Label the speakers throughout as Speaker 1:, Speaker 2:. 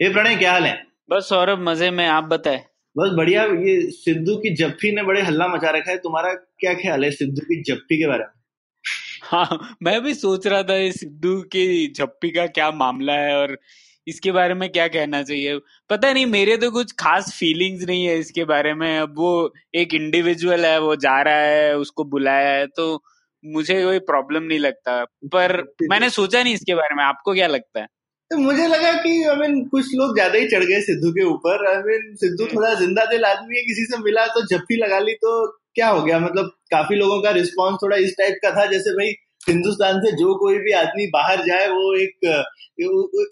Speaker 1: ये प्रणय क्या हाल है?
Speaker 2: बस सौरभ मज़े में आप बताए।
Speaker 1: बस बढ़िया ये सिद्धू की जप्फी ने बड़े हल्ला मचा रखा है तुम्हारा क्या ख्याल है सिद्धू की जप्फी के बारे में?
Speaker 2: हाँ मैं भी सोच रहा था इस सिद्धू की झप्पी का क्या मामला है और इसके बारे में क्या कहना चाहिए। पता नहीं मेरे तो कुछ खास फीलिंग्स नहीं है इसके बारे में। अब वो एक इंडिविजुअल है वो जा रहा है उसको बुलाया है तो मुझे कोई प्रॉब्लम नहीं लगता। पर मैंने सोचा नहीं इसके बारे में आपको क्या लगता है?
Speaker 1: तो मुझे लगा कि आई मीन कुछ लोग ज़्यादा ही चढ़ गए सिद्धू के ऊपर। I mean Sidhu
Speaker 2: hmm.
Speaker 1: थोड़ा ज़िंदा दिल आदमी है किसी से मिला तो जप्फी लगा ली तो क्या हो गया? मतलब काफ़ी लोगों का रिस्पॉन्स थोड़ा इस टाइप का था जैसे भाई हिंदुस्तान से जो कोई भी आदमी बाहर जाए वो एक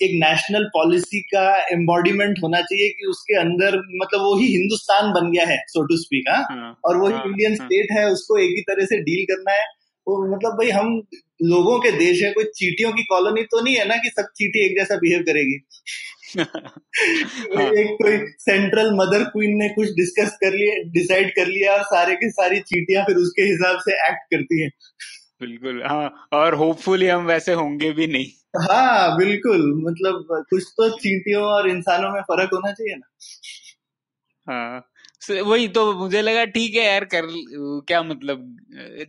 Speaker 1: एक नेशनल पॉलिसी का एम्बॉडीमेंट होना चाहिए कि उसके अंदर मतलब वो ही हिंदुस्तान बन गया है सो टू स्पीक हाँ।
Speaker 2: हाँ,
Speaker 1: और वही
Speaker 2: हाँ,
Speaker 1: इंडियन
Speaker 2: हाँ।
Speaker 1: स्टेट है उसको एक ही तरह से डील करना है। वो मतलब भाई हम लोगों के देश है कोई चीटियों की कॉलोनी तो नहीं है ना कि सब चीटी एक जैसा बिहेव करेगी?
Speaker 2: हाँ।
Speaker 1: एक कोई सेंट्रल मदर क्वीन ने कुछ डिस्कस कर लिया डिसाइड कर लिया और सारे की सारी चीटियाँ फिर उसके हिसाब से एक्ट करती हैं।
Speaker 2: बिल्कुल हाँ और होपफुली हम वैसे होंगे भी नहीं।
Speaker 1: हाँ बिल्कुल मतलब कुछ तो चींटियों और इंसानों में फ़र्क होना चाहिए ना।
Speaker 2: हाँ। वही तो मुझे लगा ठीक है यार कर क्या मतलब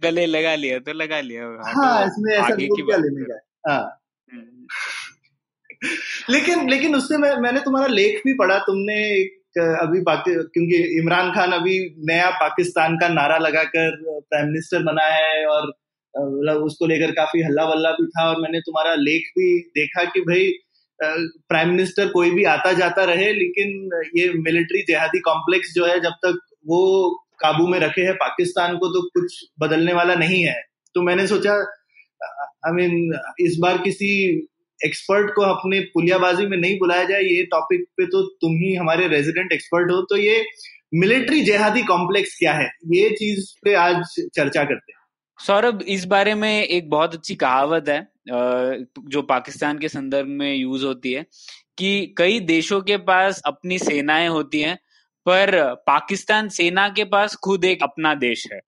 Speaker 2: गले लगा लिया तो लगा लिया
Speaker 1: हाँ
Speaker 2: तो
Speaker 1: इसमें ऐसा
Speaker 2: की
Speaker 1: क्या लेने का हाँ। लेकिन लेकिन उससे मैं मैंने तुम्हारा लेख भी पढ़ा तुमने एक अभी क्योंकि इमरान खान अभी नया पाकिस्तान का नारा लगाकर प्राइम मिनिस्टर बना है और मतलब उसको लेकर काफ़ी हल्ला वल्ला भी था और मैंने तुम्हारा लेख भी देखा कि भाई प्राइम मिनिस्टर कोई भी आता जाता रहे, लेकिन ये मिलिट्री जिहादी कॉम्प्लेक्स जो है, जब तक वो काबू में रखे है, पाकिस्तान को तो कुछ बदलने वाला नहीं है। तो मैंने सोचा आई मीन इस बार किसी एक्सपर्ट को अपने पुलियाबाजी में नहीं बुलाया जाए, ये टॉपिक पे तो तुम ही हमारे रेजिडेंट एक्सपर्ट हो तो ये मिलिट्री जिहादी कॉम्प्लेक्स क्या है? ये चीज़ पे आज चर्चा करते हैं।
Speaker 2: सौरभ, इस बारे में एक बहुत अच्छी कहावत है जो पाकिस्तान के संदर्भ में यूज़ होती है, कि कई देशों के पास अपनी सेनाएँ होती हैं, पर पाकिस्तान सेना के पास खुद एक अपना देश है।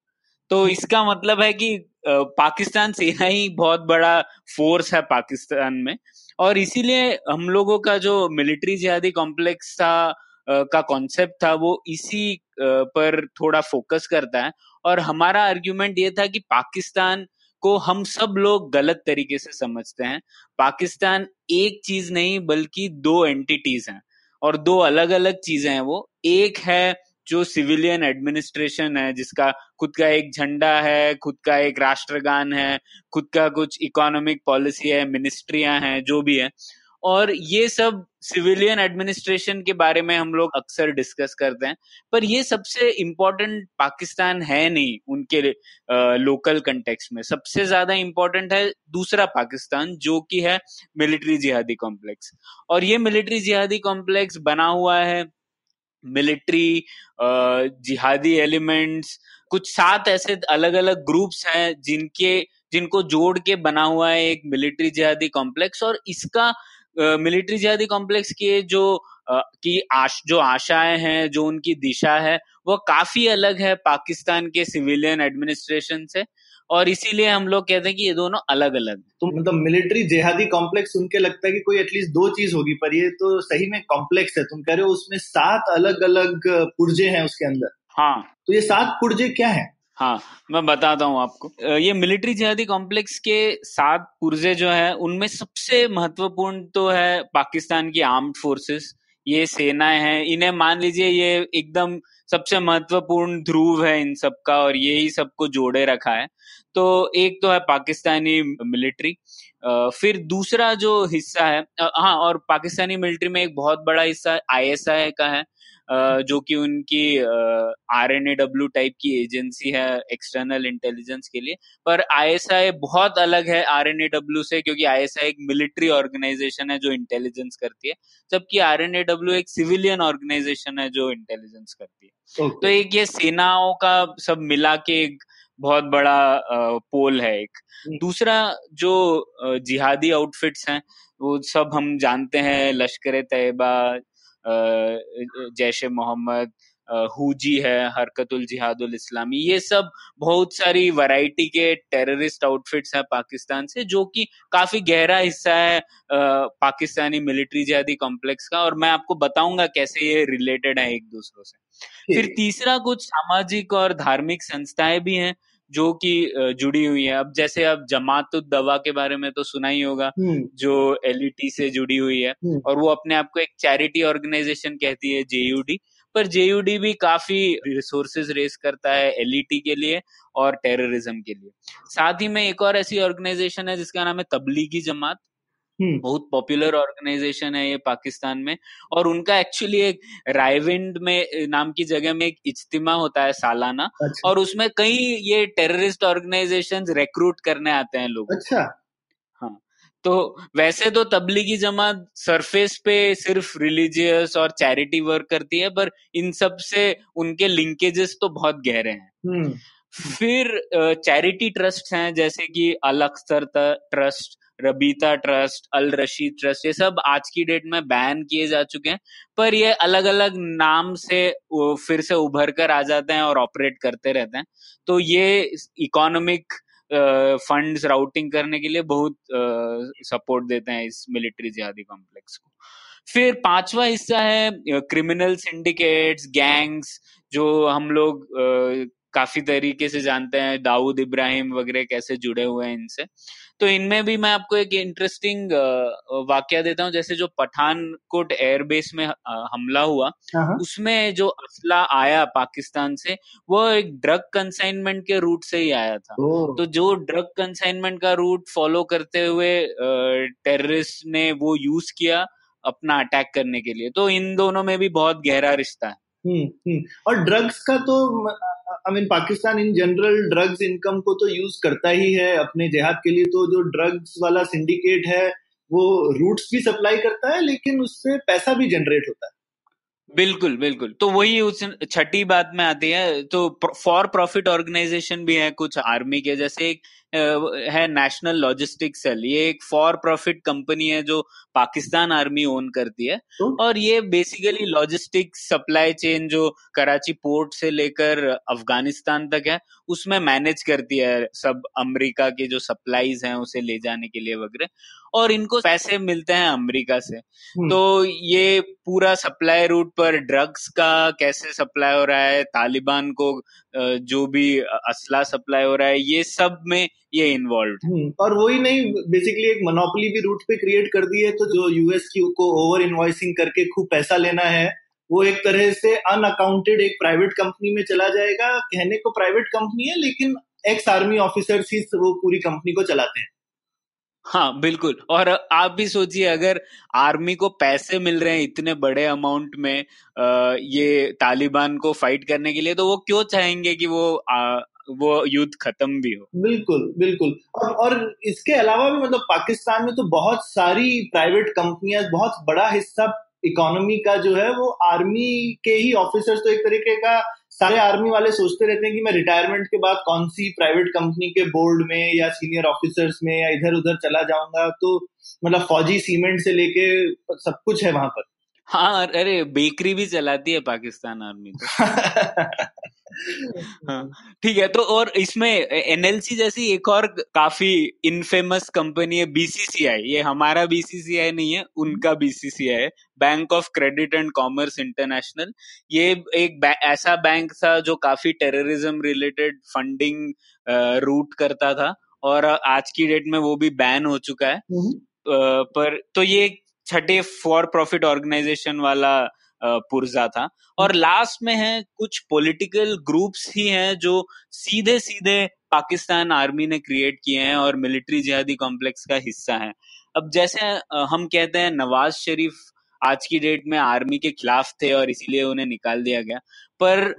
Speaker 2: तो इसका मतलब है कि पाकिस्तान सेना ही बहुत बड़ा फोर्स है पाकिस्तान में, और इसीलिए हम लोगों का जो मिलिट्री जिहादी कॉम्प्लेक्स था का कॉन्सेप्ट था, वो इसी पर थोड़ा फोकस करता है और हमारा आर्ग्यूमेंट ये था कि पाकिस्तान को हम सब लोग गलत तरीके से समझते हैं। पाकिस्तान एक चीज़ नहीं, बल्कि दो एंटिटीज हैं और दो अलग अलग चीज़ें हैं वो। एक है जो सिविलियन एडमिनिस्ट्रेशन है, जिसका खुद का एक झंडा है, खुद का एक राष्ट्रगान है, खुद का कुछ इकोनॉमिक पॉलिसी है मिनिस्ट्रियाँ हैं, जो भी है। और ये सब सिविलियन एडमिनिस्ट्रेशन के बारे में हम लोग अक्सर डिस्कस करते हैं, पर ये सबसे इम्पोर्टेंट पाकिस्तान है नहीं उनके लोकल कंटेक्स में। सबसे ज़्यादा इम्पोर्टेंट है दूसरा पाकिस्तान, जो कि है मिलिट्री जिहादी कॉम्प्लेक्स और ये मिलिट्री जिहादी कॉम्प्लेक्स बना हुआ है मिलिट्री जिहादी एलिमेंट्स कुछ सात ऐसे अलग अलग ग्रुप्स हैं जिनके, जिनको जोड़ के बना हुआ है एक मिलिट्री जिहादी कॉम्प्लेक्स और इसका मिलिट्री जिहादी कॉम्प्लेक्स के जो की आश जो आशाएँ हैं जो उनकी दिशा है वो काफ़ी अलग है पाकिस्तान के सिविलियन एडमिनिस्ट्रेशन से। और इसीलिए हम लोग कहते हैं कि ये दोनों अलग अलग
Speaker 1: तो मतलब मिलिट्री जिहादी कॉम्प्लेक्स सुन के लगता है कि कोई एटलीस्ट दो चीज़ होगी पर ये तो सही में कॉम्प्लेक्स है। तुम कह रहे हो उसमें सात अलग अलग पुर्जे हैं उसके अंदर।
Speaker 2: हाँ।
Speaker 1: तो ये सात पुर्जे क्या हैं?
Speaker 2: हाँ मैं बताता हूँ आपको। ये मिलिट्री जिहादी कॉम्प्लेक्स के सात पुर्जे जो है, उनमें सबसे महत्वपूर्ण तो है पाकिस्तान की आर्म्ड फोर्सेस। ये सेनाएँ हैं। इन्हें मान लीजिए ये एकदम सबसे महत्वपूर्ण ध्रुव है इन सब का और ये ही सबको जोड़े रखा है। तो एक तो है पाकिस्तानी मिलिट्री। फिर दूसरा जो हिस्सा है हाँ और पाकिस्तानी मिलिट्री में एक बहुत बड़ा हिस्सा आईएसआई का है। जो कि उनकी R N A W type की एजेंसी है एक्सटर्नल इंटेलिजेंस के लिए पर आईएसआई बहुत अलग है आर एन ए डब्ल्यू से क्योंकि आईएसआई एक मिलिट्री ऑर्गेनाइजेशन है जो इंटेलिजेंस करती है जबकि आर एन ए डब्ल्यू एक सिविलियन ऑर्गेनाइजेशन है जो इंटेलिजेंस करती है okay. तो एक ये सेनाओं का सब मिला के एक बहुत बड़ा पोल है एक हम्म। दूसरा जो जिहादी आउटफिट्स हैं वो सब हम जानते हैं लश्कर तैयबा जैश मोहम्मद हुजी है हरकतुल जिहादुल इस्लामी ये सब बहुत सारी वैरायटी के टेररिस्ट आउटफिट्स हैं पाकिस्तान से जो कि काफ़ी गहरा हिस्सा है पाकिस्तानी मिलिट्री जिहादी कॉम्प्लेक्स का और मैं आपको बताऊँगा कैसे ये रिलेटेड है एक दूसरों से। फिर तीसरा कुछ सामाजिक और धार्मिक संस्थाएँ भी हैं जो कि जुड़ी हुई है अब जैसे अब जमात दवा के बारे में तो सुना ही होगा हम्म। जो एल से जुड़ी हुई है हम्म। और वो अपने आप को एक चैरिटी ऑर्गेनाइजेशन कहती है जेयूडी पर जेयूडी भी काफ़ी रिसोर्सेज रेस करता है एल के लिए और टेररिज्म के लिए साथ ही में एक और ऐसी ऑर्गेनाइजेशन है जिसका नाम है तबलीगी जमात हम्म। बहुत पॉपुलर ऑर्गेनाइजेशन है ये पाकिस्तान में और उनका एक्चुअली एक रायविंड में नाम की जगह में एक इज्तिमा होता है सालाना अच्छा। और उसमें कई ये टेररिस्ट ऑर्गेनाइजेशन रिक्रूट करने आते हैं लोग
Speaker 1: अच्छा
Speaker 2: हाँ तो वैसे तो तबलीगी जमात सरफेस पे सिर्फ़ रिलीजियस और चैरिटी वर्क करती है पर इन सबसे उनके लिंकेजेस तो बहुत गहरे हैं हम्म। फिर चैरिटी ट्रस्ट हैं, जैसे कि Al Akhtar trust Rabita trust Al Rashid trust ये सब आज की डेट में बैन किए जा चुके हैं। पर ये अलग अलग नाम से फिर से उभर कर आ जाते हैं और ऑपरेट करते रहते हैं। तो ये इकोनॉमिक फंड्स राउटिंग करने के लिए बहुत सपोर्ट देते हैं इस मिलिट्री जिहादी कॉम्प्लेक्स को। फिर पांचवा हिस्सा है क्रिमिनल सिंडिकेट्स गैंग्स जो हम लोग काफ़ी तरीके से जानते हैं दाऊद इब्राहिम वगैरह कैसे जुड़े हुए हैं इनसे। तो इनमें भी मैं आपको एक इंटरेस्टिंग वाक्य देता हूँ जैसे जो पठानकोट एयरबेस में हमला हुआ हाँ। उसमें जो असला आया पाकिस्तान से वो एक ड्रग कंसाइनमेंट के रूट से ही आया था। तो जो ड्रग कंसाइनमेंट का रूट फॉलो करते हुए टेररिस्ट ने वो यूज़ किया अपना अटैक करने के लिए। तो इन दोनों में भी बहुत गहरा रिश्ता है।
Speaker 1: हम्म, हम्म। और ड्रग्स का तो I mean Pakistan in general drugs income को तो यूज़ करता ही है अपने जिहाद के लिए तो जो ड्रग्स वाला सिंडिकेट है, वो रूट्स भी सप्लाई करता है, लेकिन उससे पैसा भी जनरेट होता है।
Speaker 2: बिल्कुल बिल्कुल। तो वही उस छठी बात में आती है तो फॉर प्रॉफिट ऑर्गेनाइजेशन भी है कुछ आर्मी के, जैसे एक है नेशनल लॉजिस्टिक सेल ये एक फॉर प्रॉफिट कंपनी है जो पाकिस्तान आर्मी ओन करती है। तो? और ये बेसिकली लॉजिस्टिक सप्लाई चेन जो कराची पोर्ट से लेकर अफ़गानिस्तान तक है उसमें मैनेज करती है सब अमेरिका के जो सप्लाईज हैं उसे ले जाने के लिए वगैरह। और इनको पैसे मिलते हैं अमेरिका से। हम्म। तो ये पूरा सप्लाई रूट पर ड्रग्स का कैसे सप्लाई हो रहा है तालिबान को जो भी असला सप्लाई हो रहा है ये सब में ये इन्वॉल्व
Speaker 1: हम्म, और वही नहीं बेसिकली एक मोनोपोली भी रूट पे क्रिएट कर दी है तो जो यूएस की को ओवर इन्वॉइसिंग करके खूब पैसा लेना है वो एक तरह से अनअकाउंटेड एक प्राइवेट कंपनी में चला जाएगा। कहने को प्राइवेट कंपनी है लेकिन एक्स आर्मी ऑफिसर ही वो पूरी कंपनी को चलाते हैं।
Speaker 2: हाँ बिल्कुल। और आप भी सोचिए अगर आर्मी को पैसे मिल रहे हैं इतने बड़े अमाउंट में आ, ये तालिबान को फाइट करने के लिए तो वो क्यों चाहेंगे कि वो आ, वो युद्ध खत्म भी हो?
Speaker 1: बिल्कुल बिल्कुल। और और इसके अलावा भी मतलब पाकिस्तान में तो बहुत सारी प्राइवेट कंपनियाँ बहुत बड़ा हिस्सा इकोनॉमी का जो है वो आर्मी के ही ऑफिसर्स तो एक तरीके का सारे आर्मी वाले सोचते रहते हैं कि मैं रिटायरमेंट के बाद कौन सी प्राइवेट कंपनी के बोर्ड में या सीनियर ऑफिसर्स में या इधर उधर चला जाऊँगा? तो मतलब फौजी सीमेंट से लेके सब कुछ है वहाँ पर।
Speaker 2: हाँ अरे बेकरी भी चलाती है पाकिस्तान आर्मी तो। हाँ, ठीक है तो और इसमें एनएलसी जैसी एक और काफ़ी इनफेमस कंपनी है बीसीसीआई ये हमारा बीसीसीआई नहीं है उनका बीसीसीआई है bank of credit and commerce international ये एक ऐसा बैंक था जो काफ़ी टेररिज्म रिलेटेड फंडिंग रूट करता था और आज की डेट में वो भी बैन हो चुका है। पर तो ये छठे फॉर प्रॉफिट ऑर्गेनाइजेशन वाला पुर्जा था। और लास्ट में है कुछ पॉलिटिकल ग्रुप्स ही हैं जो सीधे सीधे पाकिस्तान आर्मी ने क्रिएट किए हैं और मिलिट्री जिहादी कॉम्प्लेक्स का हिस्सा है। अब जैसे हम कहते हैं नवाज़ शरीफ आज की डेट में आर्मी के खिलाफ थे और इसीलिए उन्हें निकाल दिया गया। पर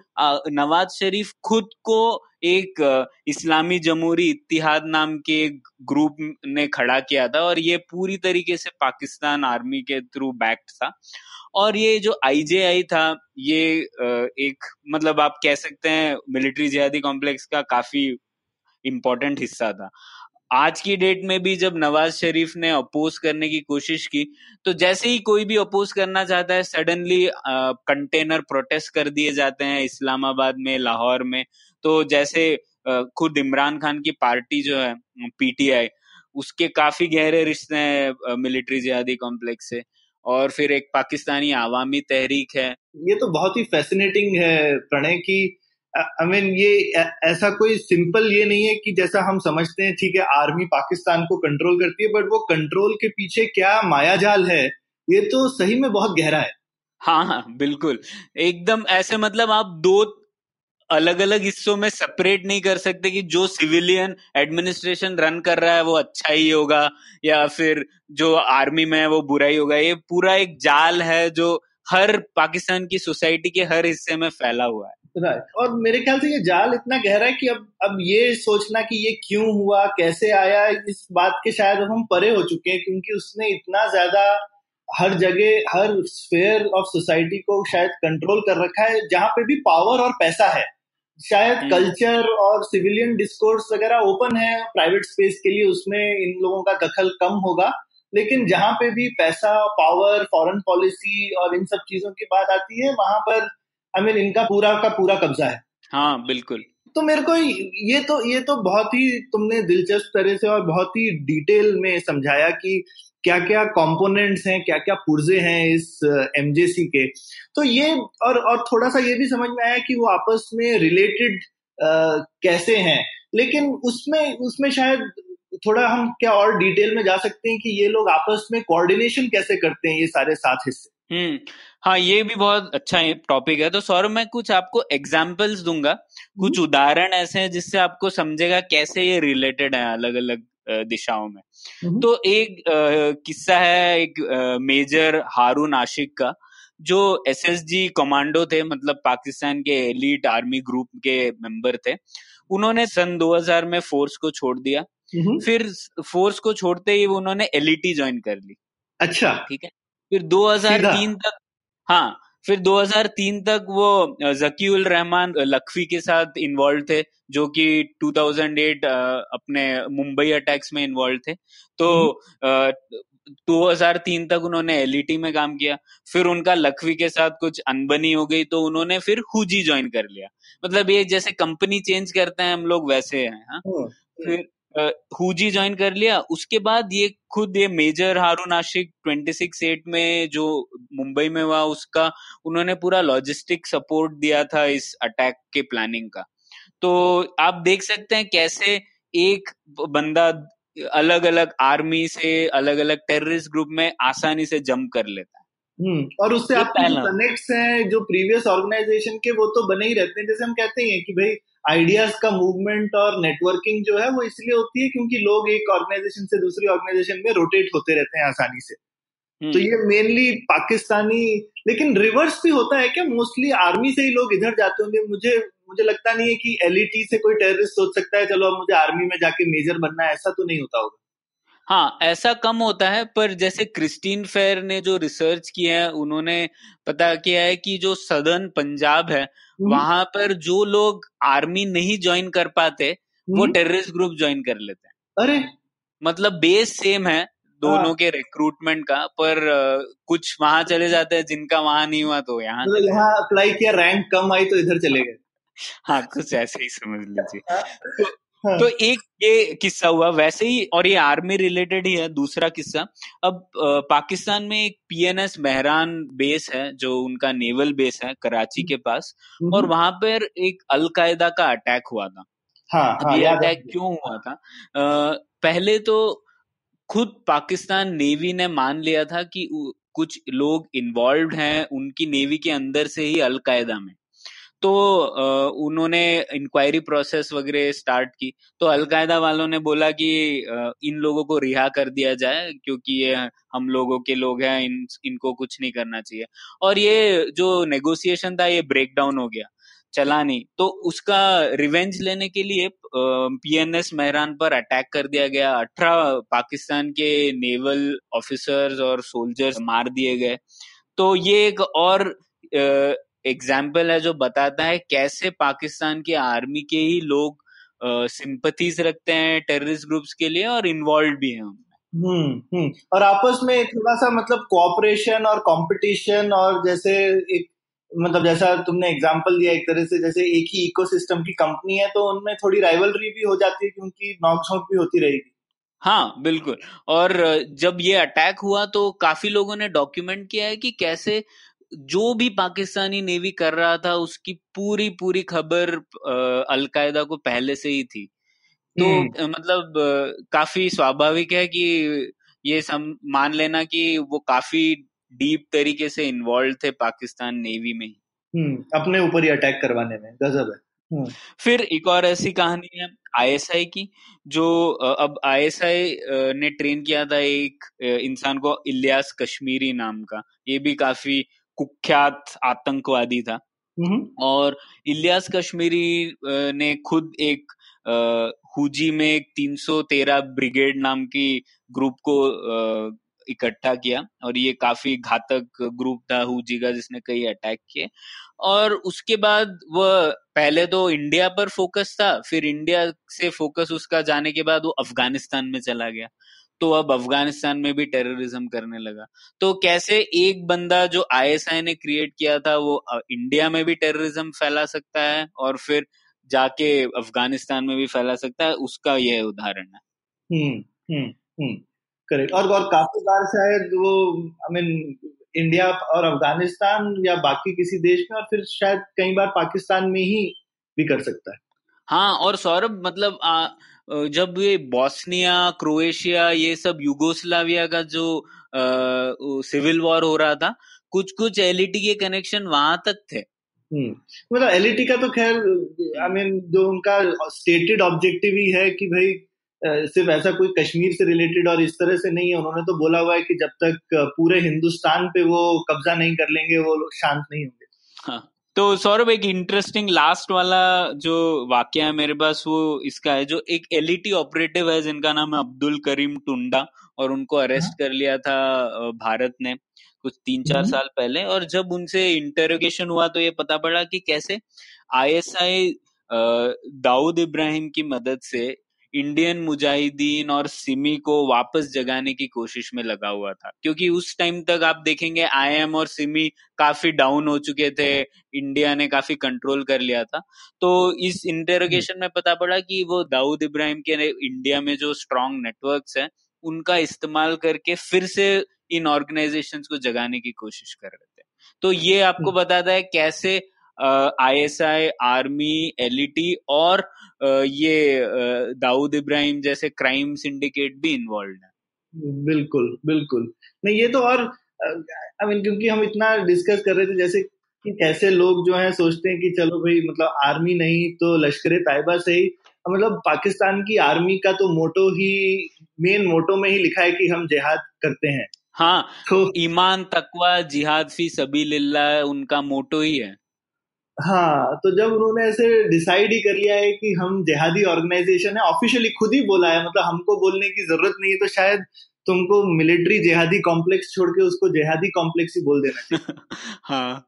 Speaker 2: नवाज़ शरीफ खुद को एक इस्लामी जमहूरी इतिहाद नाम के ग्रुप ने खड़ा किया था और ये पूरी तरीके से पाकिस्तान आर्मी के थ्रू बैक्ट था। और ये जो आईजेआई था, ये एक मतलब आप कह सकते हैं मिलिट्री जिहादी कॉम्प्लेक्स का काफ़ी इम्पोर्टेंट हिस्सा था। आज की डेट में भी जब नवाज़ शरीफ ने अपोज करने की कोशिश की तो जैसे ही कोई भी अपोज करना चाहता है सडनली कंटेनर प्रोटेस्ट कर दिए जाते हैं इस्लामाबाद में, लाहौर में। तो जैसे खुद इमरान खान की पार्टी जो है, पीटीआई, उसके काफ़ी गहरे रिश्ते हैं मिलिट्री जिहादी कॉम्प्लेक्स से। और फिर एक पाकिस्तानी आवामी तहरीक है।
Speaker 1: ये तो बहुत ही फैसिनेटिंग है प्रणय की आई मीन ये ऐसा कोई सिंपल ये नहीं है कि जैसा हम समझते हैं, ठीक है आर्मी पाकिस्तान को कंट्रोल करती है बट वो कंट्रोल के पीछे क्या मायाजाल है, ये तो सही में बहुत गहरा है।
Speaker 2: हाँ हाँ बिल्कुल। एकदम ऐसे मतलब आप दो अलग अलग हिस्सों में सेपरेट नहीं कर सकते कि जो सिविलियन एडमिनिस्ट्रेशन रन कर रहा है, वो अच्छा ही होगा, या फिर जो आर्मी में है, वो बुरा ही होगा। ये पूरा एक जाल है जो हर पाकिस्तान की सोसाइटी के हर हिस्से में फैला हुआ है।
Speaker 1: राइट और मेरे ख्याल से ये जाल इतना गहरा है कि अब अब ये सोचना कि ये क्यों हुआ कैसे आया इस बात के शायद हम परे हो चुके हैं क्योंकि उसने इतना ज़्यादा हर जगह हर स्फेयर ऑफ़ सोसाइटी को शायद कंट्रोल कर रखा है जहाँ पे भी पावर और पैसा है शायद कल्चर हम्म। और सिविलियन डिस्कोर्स वगैरह ओपन है प्राइवेट स्पेस के लिए उसमें इन लोगों का दखल कम होगा लेकिन जहाँ पे भी पैसा पावर फॉरेन पॉलिसी और इन सब चीज़ों की बात आती है वहाँ पर आई मीन इनका पूरा का पूरा कब्जा है।
Speaker 2: हाँ बिल्कुल।
Speaker 1: तो मेरे को ये तो ये तो बहुत ही तुमने दिलचस्प तरह से और बहुत ही डिटेल में समझाया कि क्या क्या कंपोनेंट्स हैं क्या क्या पुर्जे हैं इस एमजेसी के। तो ये और और थोड़ा सा ये भी समझ में आया कि वो आपस में रिलेटेड कैसे हैं। लेकिन उसमें उसमें शायद थोड़ा हम क्या और डिटेल में जा सकते हैं कि ये लोग आपस में कोऑर्डिनेशन कैसे करते हैं ये सारे सात हिस्से?
Speaker 2: हम्म हाँ ये भी बहुत अच्छा टॉपिक है। तो सौरभ मैं कुछ आपको एग्जाम्पल्स दूँगा। कुछ उदाहरण ऐसे हैं जिससे आपको समझेगा कैसे ये रिलेटेड है अलग अलग दिशाओं में। तो एक किस्सा है एक मेजर हारून आशिक का जो एसएसजी कमांडो थे मतलब पाकिस्तान के एलिट आर्मी ग्रुप के मेंबर थे। उन्होंने सन 2000 में फोर्स को छोड़ दिया। फिर फोर्स को छोड़ते ही उन्होंने एलईटी ज्वाइन कर ली।
Speaker 1: अच्छा।
Speaker 2: ठीक है? फिर 2003 तक हाँ फिर 2003 तक वो जकी उल रहमान लखवी के साथ इन्वॉल्व थे जो कि 2008 अपने मुंबई अटैक्स में इन्वॉल्व थे। तो हम्म। 2003 तक उन्होंने एलईटी में काम किया। फिर उनका लखवी के साथ कुछ अनबनी हो गई तो उन्होंने फिर हुजी ज्वाइन कर लिया। मतलब ये जैसे कंपनी चेंज करते हैं हम लोग वैसे हैं हाँ? फिर हुजी ज्वाइन कर लिया। उसके बाद ये खुद ये मेजर हारून आशिक 26 एट में जो मुंबई में हुआ उसका उन्होंने पूरा लॉजिस्टिक सपोर्ट दिया था इस अटैक के प्लानिंग का। तो आप देख सकते हैं कैसे एक बंदा अलग अलग आर्मी से अलग अलग टेररिस्ट ग्रुप में आसानी से जंप कर लेता है।
Speaker 1: हम्म और उससे आपके कनेक्ट्स हैं जो प्रीवियस ऑर्गेनाइजेशन के वो तो बने ही रहते हैं। जैसे हम कहते हैं कि भाई आइडियाज़ का मूवमेंट और नेटवर्किंग जो है वो इसलिए होती है क्योंकि लोग एक ऑर्गेनाइजेशन से दूसरी ऑर्गेनाइजेशन में रोटेट होते रहते हैं आसानी से। हम्म। तो ये मेनली पाकिस्तानी लेकिन रिवर्स भी होता है क्या? मोस्टली आर्मी से ही लोग इधर जाते होंगे। मुझे मुझे लगता नहीं है कि एलईटी से कोई टेररिस्ट सोच सकता है चलो अब मुझे आर्मी में जाके मेजर बनना है ऐसा तो नहीं होता होगा।
Speaker 2: हाँ ऐसा कम होता है पर जैसे क्रिस्टीन फेयर ने जो रिसर्च किया है उन्होंने पता किया है कि जो सदर्न पंजाब है हम्म। वहाँ पर जो लोग आर्मी नहीं ज्वाइन कर पाते वो टेररिस्ट ग्रुप ज्वाइन कर लेते हैं।
Speaker 1: अरे!
Speaker 2: मतलब बेस सेम है दोनों हाँ। के रिक्रूटमेंट का पर कुछ वहाँ चले जाते हैं जिनका वहाँ नहीं हुआ तो यहाँ
Speaker 1: तो यहाँ अप्लाई किया रैंक कम आई तो इधर चले गए।
Speaker 2: हाँ कुछ ऐसे ही समझ लीजिए। हाँ। तो, एक ये किस्सा हुआ वैसे ही और ये आर्मी रिलेटेड ही है दूसरा किस्सा। अब पाकिस्तान में एक पीएनएस मेहरान बेस है जो उनका नेवल बेस है कराची के पास हम्म। और वहाँ पर एक अलकायदा का अटैक हुआ था।
Speaker 1: हाँ, हाँ,
Speaker 2: ये अटैक क्यों हुआ था? आ, पहले तो खुद पाकिस्तान नेवी ने मान लिया था कि कुछ लोग इन्वॉल्व हैं उनकी नेवी के अंदर से ही अलकायदा में। तो उन्होंने इंक्वायरी प्रोसेस वगैरह स्टार्ट की। तो अलकायदा वालों ने बोला कि इन लोगों को रिहा कर दिया जाए, क्योंकि ये हम लोगों के लोग हैं, इन, इनको कुछ नहीं करना चाहिए। और ये जो नेगोशिएशन था, ये ब्रेक डाउन हो गया, चला नहीं। तो उसका रिवेंज लेने के लिए पीएनएस मेहरान पर अटैक कर दिया गया। अठारह पाकिस्तान के नेवल ऑफिसर्स और सोल्जर्स मार दिए गए। तो ये एक और एग्ज़ाम्पल है जो बताता है कैसे पाकिस्तान की आर्मी के ही लोग सिंपथीज रखते हैं टेररिस्ट ग्रुप्स के लिए और इन्वॉल्व भी हैं
Speaker 1: हम्म हम्म। और आपस में थोड़ा सा मतलब कोऑपरेशन और कंपटीशन और जैसे एक मतलब जैसा तुमने एग्जांपल दिया एक तरह से जैसे एक ही इकोसिस्टम की कंपनी है तो उनमें थोड़ी राइवलरी भी हो जाती है क्योंकि नॉकझोंक भी होती रहेगी।
Speaker 2: हाँ बिल्कुल। और जब ये अटैक हुआ तो काफ़ी लोगों ने डॉक्यूमेंट किया है कि कैसे जो भी पाकिस्तानी नेवी कर रहा था उसकी पूरी पूरी खबर अलकायदा को पहले से ही थी तो हम्म। मतलब काफ़ी स्वाभाविक है कि ये सम मान लेना कि वो काफ़ी डीप तरीके से इन्वॉल्व थे पाकिस्तान नेवी में
Speaker 1: हम्म, अपने ऊपर ही अटैक करवाने में गजब है हम्म।
Speaker 2: फिर एक और ऐसी कहानी है आईएसआई की जो अब आईएसआई ने ट्रेन किया था एक इंसान को इलियास कश्मीरी नाम का ये भी काफ़ी कुख्यात आतंकवादी था। हम्म। और इलियास कश्मीरी ने खुद एक हुजी में एक 313 ब्रिगेड नाम की ग्रुप को इकट्ठा किया और ये काफ़ी घातक ग्रुप था हुजी का जिसने कई अटैक किए। और उसके बाद वह पहले तो इंडिया पर फोकस था फिर इंडिया से फोकस उसका जाने के बाद वो अफ़गानिस्तान में चला गया। तो अब अफ़गानिस्तान में भी टेररिज्म करने लगा। तो कैसे एक बंदा जो आईएसआई ने क्रिएट किया था वो इंडिया में भी टेररिज्म फैला सकता है और फिर जाके अफ़गानिस्तान में भी फैला सकता है? उसका यह उदाहरण है।
Speaker 1: हम्म हम्म हम्म करेक्ट और और काफ़ी बार शायद वो आई मीन इंडिया और अफ़गानिस्तान या बाकी किसी देश में और फिर शायद कई बार पाकिस्तान में ही भी कर सकता है।
Speaker 2: हाँ और सौरभ मतलब आ, जब ये बॉस्निया क्रोएशिया ये सब युगोस्लाविया का जो सिविल वॉर हो रहा था कुछ कुछ एलईटी के कनेक्शन वहाँ तक थे।
Speaker 1: हम्म, मतलब एलईटी का तो खैर आई मीन जो उनका स्टेटेड ऑब्जेक्टिव ही है कि भाई सिर्फ़ ऐसा कोई कश्मीर से रिलेटेड और इस तरह से नहीं है उन्होंने तो बोला हुआ है कि जब तक पूरे हिंदुस्तान पे वो कब्जा नहीं कर लेंगे वो लोग शांत नहीं होंगे।
Speaker 2: हाँ। तो सौरभ एक इंटरेस्टिंग लास्ट वाला जो वाक्य है मेरे पास वो इसका है जो एक एलईटी ऑपरेटिव है जिनका नाम है अब्दुल करीम टुंडा और उनको अरेस्ट हाँ। कर लिया था भारत ने कुछ तीन चार हम्म। साल पहले और जब उनसे इंटरोगेशन हुआ तो ये पता पड़ा कि कैसे आईएसआई दाऊद इब्राहिम की मदद से इंडियन मुजाहिदीन और सिमी को वापस जगाने की कोशिश में लगा हुआ था। क्योंकि उस टाइम तक आप देखेंगे आईएम और सिमी काफ़ी डाउन हो चुके थे इंडिया ने काफ़ी कंट्रोल कर लिया था। तो इस इंटेरोगेशन में पता पड़ा कि वो दाऊद इब्राहिम के इंडिया में जो स्ट्रॉन्ग नेटवर्क्स है उनका इस्तेमाल करके फिर से इन ऑर्गेनाइजेशंस को जगाने की कोशिश कर रहे थे। तो ये आपको हम्म। बताता है कैसे आईएसआई आर्मी एलईटी और ये दाऊद इब्राहिम जैसे क्राइम सिंडिकेट भी इन्वॉल्व है।
Speaker 1: बिल्कुल बिल्कुल। नहीं ये तो और आई मीन क्योंकि हम इतना डिस्कस कर रहे थे जैसे कि कैसे लोग जो है सोचते हैं कि चलो भाई मतलब आर्मी नहीं तो लश्कर तैयबा से ही मतलब पाकिस्तान की आर्मी का तो मोटो ही मेन मोटो में ही लिखा है कि हम जिहाद करते हैं।
Speaker 2: हाँ तो ईमान तकवा जिहाद फ़ी सभी उनका मोटो ही है।
Speaker 1: हाँ तो जब उन्होंने ऐसे डिसाइड ही कर लिया है कि हम जिहादी ऑर्गेनाइजेशन है ऑफिशियली खुद ही बोला है मतलब हमको बोलने की ज़रूरत नहीं है तो शायद तुमको मिलिट्री जिहादी कॉम्प्लेक्स छोड़ के उसको जिहादी कॉम्प्लेक्स ही बोल देना
Speaker 2: हाँ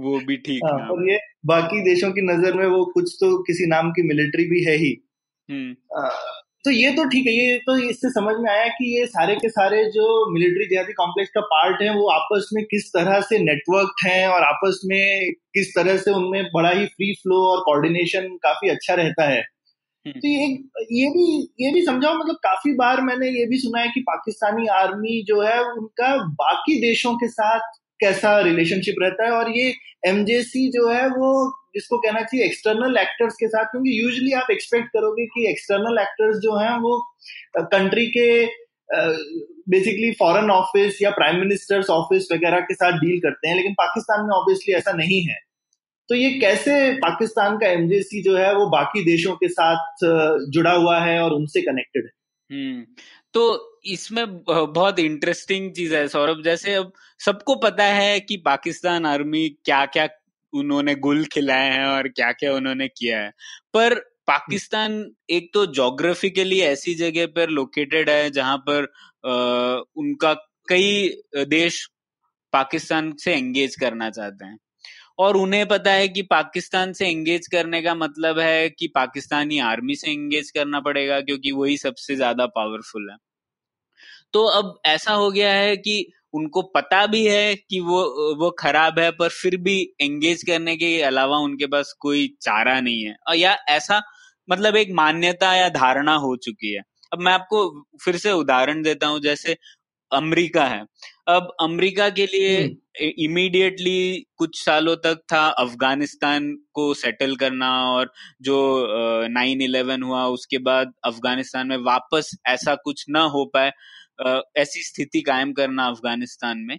Speaker 2: वो भी ठीक
Speaker 1: हाँ, और ये बाकी देशों की नज़र में वो कुछ तो किसी नाम की मिलिट्री भी है ही। हम्म। तो ये तो ठीक है ये तो इससे समझ में आया कि ये सारे के सारे जो मिलिट्री जिहादी कॉम्प्लेक्स का पार्ट है वो आपस में किस तरह से नेटवर्क हैं और आपस में किस तरह से उनमें बड़ा ही फ्री फ्लो और कोऑर्डिनेशन काफ़ी अच्छा रहता है हम्म। तो ये ये भी ये भी समझाओ मतलब काफ़ी बार मैंने ये भी सुना है कि पाकिस्तानी आर्मी जो है उनका बाकी देशों के साथ कैसा रिलेशनशिप रहता है और ये एमजेसी जो है वो जिसको कहना चाहिए एक्सटर्नल एक्टर्स के साथ, क्योंकि यूजली आप एक्सपेक्ट करोगे कि एक्सटर्नल एक्टर्स जो हैं वो कंट्री के बेसिकली फॉरेन ऑफ़िस या प्राइम मिनिस्टर्स ऑफ़िस वगैरह के साथ डील करते हैं, लेकिन पाकिस्तान में ऑब्वियसली ऐसा नहीं है। तो ये कैसे पाकिस्तान का एमजेसी जो है वो बाकी देशों के साथ जुड़ा हुआ है और उनसे कनेक्टेड है?
Speaker 2: हम्म तो इसमें बहुत इंटरेस्टिंग चीज़ है, सौरभ। जैसे अब सबको पता है कि पाकिस्तान आर्मी क्या क्या उन्होंने गुल खिलाए हैं और क्या क्या उन्होंने किया है। पर पाकिस्तान एक तो जोग्राफिकली ऐसी जगह पर लोकेटेड है जहाँ पर आ, उनका कई देश पाकिस्तान से एंगेज करना चाहते हैं। और उन्हें पता है कि पाकिस्तान से एंगेज करने का मतलब है कि पाकिस्तानी आर्मी से एंगेज करना पड़ेगा क्योंकि वही सबसे ज़्यादा पावरफुल है। तो अब ऐसा हो गया है कि उनको पता भी है कि वो वो खराब है पर फिर भी एंगेज करने के अलावा उनके पास कोई चारा नहीं है। और या ऐसा मतलब एक मान्यता या धारणा हो चुकी है। अब मैं आपको फिर से उदाहरण देता हूँ जैसे अमेरिका है। अब अमेरिका के लिए इमीडिएटली। कुछ सालों तक था अफ़गानिस्तान को सेटल करना और जो नाइन इलेवन हुआ उसके बाद अफ़गानिस्तान में वापस ऐसा कुछ ना हो पाए। ऐसी स्थिति कायम करना अफ़गानिस्तान में।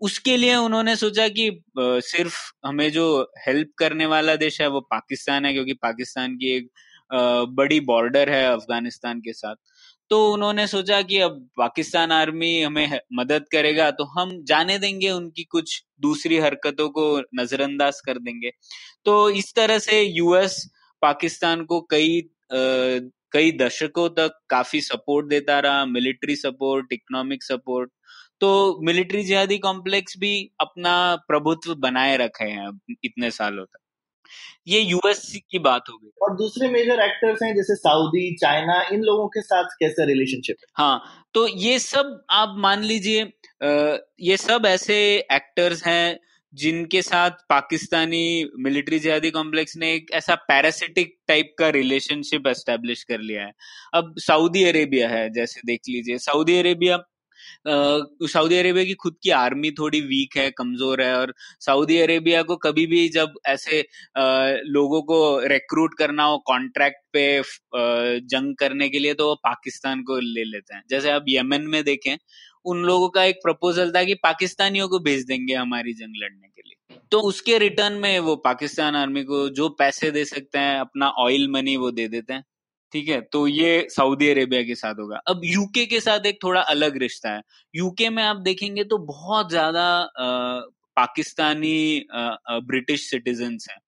Speaker 2: उसके लिए उन्होंने सोचा कि सिर्फ़ हमें जो हेल्प करने वाला देश है वो पाकिस्तान है, क्योंकि पाकिस्तान की एक बड़ी बॉर्डर है अफ़गानिस्तान के साथ। तो उन्होंने सोचा कि अब पाकिस्तान आर्मी हमें मदद करेगा तो हम जाने देंगे उनकी कुछ दूसरी हरकतों को नजरअंदाज कर देंगे। तो इस तरह से यूएस पाकिस्तान को कई कई दशकों तक काफ़ी सपोर्ट देता रहा मिलिट्री सपोर्ट इकोनॉमिक सपोर्ट तो मिलिट्री जिहादी कॉम्प्लेक्स भी अपना प्रभुत्व बनाए रखे हैं इतने सालों तक। ये यूएस की बात हो गई।
Speaker 1: और दूसरे मेजर एक्टर्स हैं जैसे सऊदी चाइना इन लोगों के साथ कैसा रिलेशनशिप
Speaker 2: हाँ? तो ये सब आप मान लीजिए ये सब ऐसे एक्टर्स हैं जिनके साथ पाकिस्तानी मिलिट्री जिहादी कॉम्प्लेक्स ने एक ऐसा पैरासिटिक टाइप का रिलेशनशिप एस्टेब्लिश कर लिया है। अब सऊदी अरेबिया है जैसे देख लीजिए। सऊदी अरेबिया सऊदी अरेबिया की खुद की आर्मी थोड़ी वीक है कमज़ोर है और सऊदी अरेबिया को कभी भी जब ऐसे आ, लोगों को रिक्रूट करना हो कॉन्ट्रैक्ट पे आ, जंग करने के लिए तो वो पाकिस्तान को ले लेते हैं। जैसे अब यमन में देखें उन लोगों का एक प्रपोजल था कि पाकिस्तानियों को भेज देंगे हमारी जंग लड़ने के लिए। तो उसके रिटर्न में वो पाकिस्तान आर्मी को जो पैसे दे सकते हैं, अपना ऑयल मनी वो दे देते हैं। ठीक है? तो ये सऊदी अरेबिया के साथ होगा। अब यूके के साथ एक थोड़ा अलग रिश्ता है। यूके में आप देखेंगे तो बहुत ज़्यादा पाकिस्तानी ब्रिटिश सिटीजन हैं।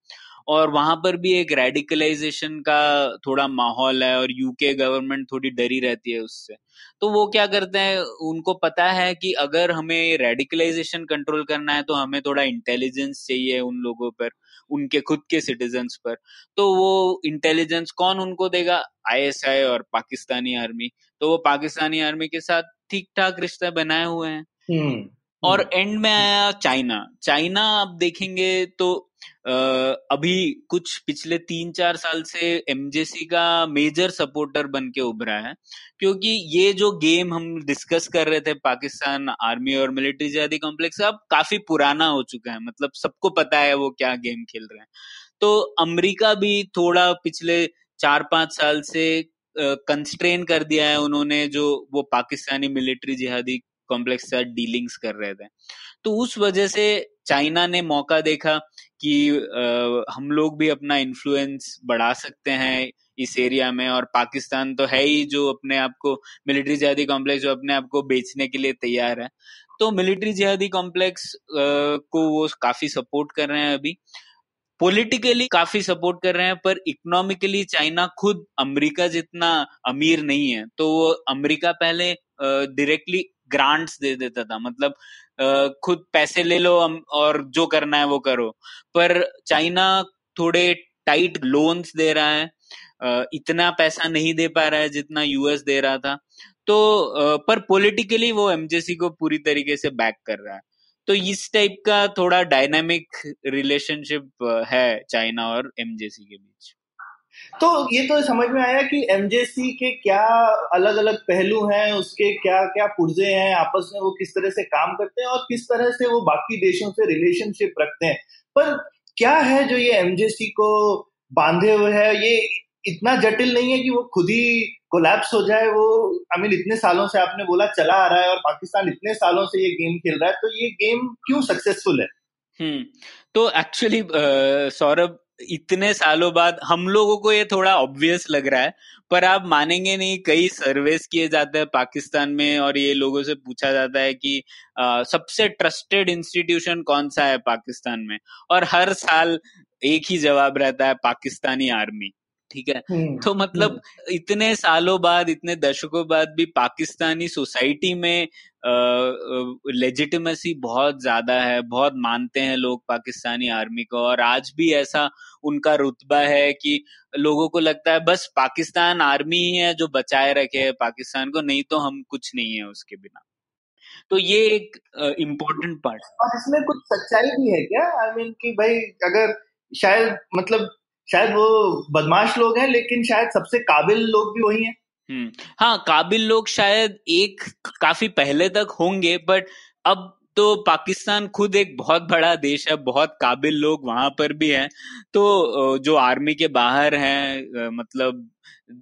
Speaker 2: और वहाँ पर भी एक रेडिकलाइजेशन का थोड़ा माहौल है और यूके गवर्नमेंट थोड़ी डरी रहती है उससे। तो वो क्या करते हैं उनको पता है कि अगर हमें रेडिकलाइजेशन कंट्रोल करना है तो हमें थोड़ा इंटेलिजेंस चाहिए उन लोगों पर उनके खुद के सिटीजन्स पर। तो वो इंटेलिजेंस कौन उनको देगा? आईएसआई और पाकिस्तानी आर्मी तो वो पाकिस्तानी आर्मी के साथ ठीक ठाक रिश्ते बनाए हुए हैं। हम्म, और एंड। में आया चाइना चाइना आप देखेंगे तो अभी कुछ पिछले तीन चार साल से एमजेसी का मेजर सपोर्टर बन के उभरा है, क्योंकि ये जो गेम हम डिस्कस कर रहे थे, पाकिस्तान आर्मी और मिलिट्री जिहादी कॉम्प्लेक्स अब काफ़ी पुराना हो चुका है। मतलब सबको पता है वो क्या गेम खेल रहे हैं। तो अमेरिका भी थोड़ा पिछले चार पाँच साल से कंस्ट्रेन कर दिया है उन्होंने जो वो पाकिस्तानी मिलिट्री जिहादी कॉम्प्लेक्स के साथ डीलिंग्स कर रहे थे। तो उस वजह से चाइना ने मौका देखा कि आ, हम लोग भी अपना इन्फ्लुएंस बढ़ा सकते हैं इस एरिया में और पाकिस्तान तो है ही जो अपने आप को मिलिट्री जिहादी कॉम्प्लेक्स जो अपने आप को बेचने के लिए तैयार है। तो मिलिट्री जिहादी कॉम्प्लेक्स को वो काफ़ी सपोर्ट कर रहे हैं अभी। पॉलिटिकली काफ़ी सपोर्ट कर रहे हैं पर इकोनॉमिकली चाइना खुद अमेरिका जितना अमीर नहीं है। तो वो अमेरिका पहले डायरेक्टली ग्रांट्स दे देता था। मतलब खुद पैसे ले लो और जो करना है वो करो। पर चाइना थोड़े टाइट लोन्स दे रहा है। इतना पैसा नहीं दे पा रहा है जितना यूएस दे रहा था। तो पर पॉलिटिकली वो एमजेसी को पूरी तरीके से बैक कर रहा है। तो इस टाइप का थोड़ा डायनामिक रिलेशनशिप है चाइना और एमजेसी के बीच।
Speaker 1: तो ये तो समझ में आया कि एमजेसी के क्या अलग अलग पहलू हैं, उसके क्या क्या पुर्जे हैं, आपस में वो किस तरह से काम करते हैं और किस तरह से वो बाकी देशों से रिलेशनशिप रखते हैं। पर क्या है जो ये एमजेसी को बांधे हुए है? ये इतना जटिल नहीं है कि वो खुद ही कोलैप्स हो जाए, वो आई मीन इतने सालों से आपने बोला चला आ रहा है और पाकिस्तान इतने सालों से ये गेम खेल रहा है तो ये गेम क्यों सक्सेसफुल है?
Speaker 2: हम्म तो एक्चुअली सौरभ इतने सालों बाद हम लोगों को ये थोड़ा ऑब्वियस लग रहा है पर आप मानेंगे नहीं कई सर्वेस किए जाते हैं पाकिस्तान में और ये लोगों से पूछा जाता है कि आ, सबसे ट्रस्टेड इंस्टीट्यूशन कौन सा है पाकिस्तान में और हर साल एक ही जवाब रहता है पाकिस्तानी आर्मी ठीक है हम्म, तो मतलब हम्म। इतने सालों बाद इतने दशकों बाद भी पाकिस्तानी सोसाइटी में लेजिटिमेसी बहुत ज़्यादा है, बहुत मानते हैं लोग पाकिस्तानी आर्मी को और आज भी ऐसा उनका रुतबा है कि लोगों को लगता है बस पाकिस्तान आर्मी ही है जो बचाए रखे है पाकिस्तान को, नहीं तो हम कुछ नहीं है उसके बिना। तो ये एक इम्पोर्टेंट पार्ट
Speaker 1: और इसमें कुछ सच्चाई भी है क्या? आई I मीन mean कि भाई अगर शायद मतलब शायद वो बदमाश लोग हैं, लेकिन शायद सबसे काबिल लोग भी वही हैं।
Speaker 2: हम्म। हाँ काबिल लोग शायद एक काफ़ी पहले तक होंगे बट अब तो पाकिस्तान खुद एक बहुत बड़ा देश है बहुत काबिल लोग वहाँ पर भी हैं। तो जो आर्मी के बाहर हैं मतलब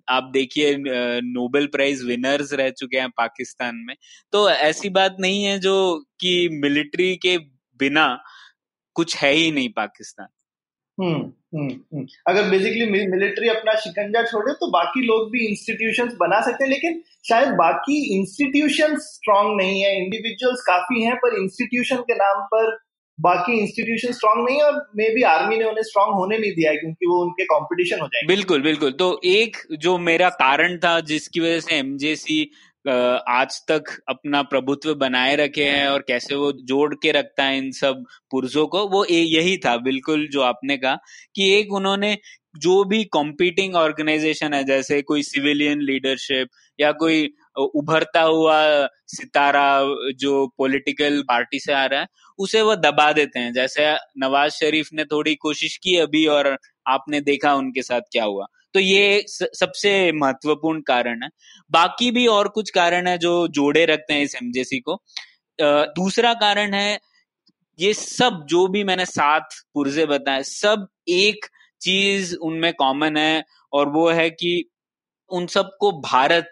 Speaker 2: आप देखिए नोबेल प्राइज विनर्स रह चुके हैं पाकिस्तान में। तो ऐसी बात नहीं है जो कि मिलिट्री के बिना कुछ है ही नहीं पाकिस्तान।
Speaker 1: हम्म, हम्म, हम्म। अगर बेसिकली मिलिट्री अपना शिकंजा छोड़े तो बाकी लोग भी इंस्टीट्यूशंस बना सकते हैं लेकिन शायद बाकी इंस्टीट्यूशंस स्ट्रांग नहीं है। इंडिविजुअल्स काफ़ी हैं पर इंस्टीट्यूशन के नाम पर बाकी इंस्टीट्यूशन स्ट्रांग नहीं है और मे बी आर्मी ने उन्हें स्ट्रांग होने नहीं दिया है क्योंकि वो उनके कंपटीशन हो जाएँगे।
Speaker 2: बिल्कुल बिल्कुल। तो एक जो मेरा कारण था जिसकी वजह से एमजेसी आज तक अपना प्रभुत्व बनाए रखे हैं और कैसे वो जोड़ के रखता है इन सब पुरुषों को, वो यही था बिल्कुल जो आपने कहा कि एक उन्होंने जो भी कॉम्पिटिंग ऑर्गेनाइजेशन है, जैसे कोई सिविलियन लीडरशिप या कोई उभरता हुआ सितारा जो पॉलिटिकल पार्टी से आ रहा है, उसे वो दबा देते हैं। जैसे नवाज़ शरीफ ने थोड़ी कोशिश की अभी और आपने देखा उनके साथ क्या हुआ। तो ये सबसे महत्वपूर्ण कारण है। बाकी भी और कुछ कारण है जो जोड़े रखते हैं इस एमजेसी को। दूसरा कारण है, ये सब जो भी मैंने सात पुर्जे बताए, सब एक चीज़ उनमें कॉमन है और वो है कि उन सबको भारत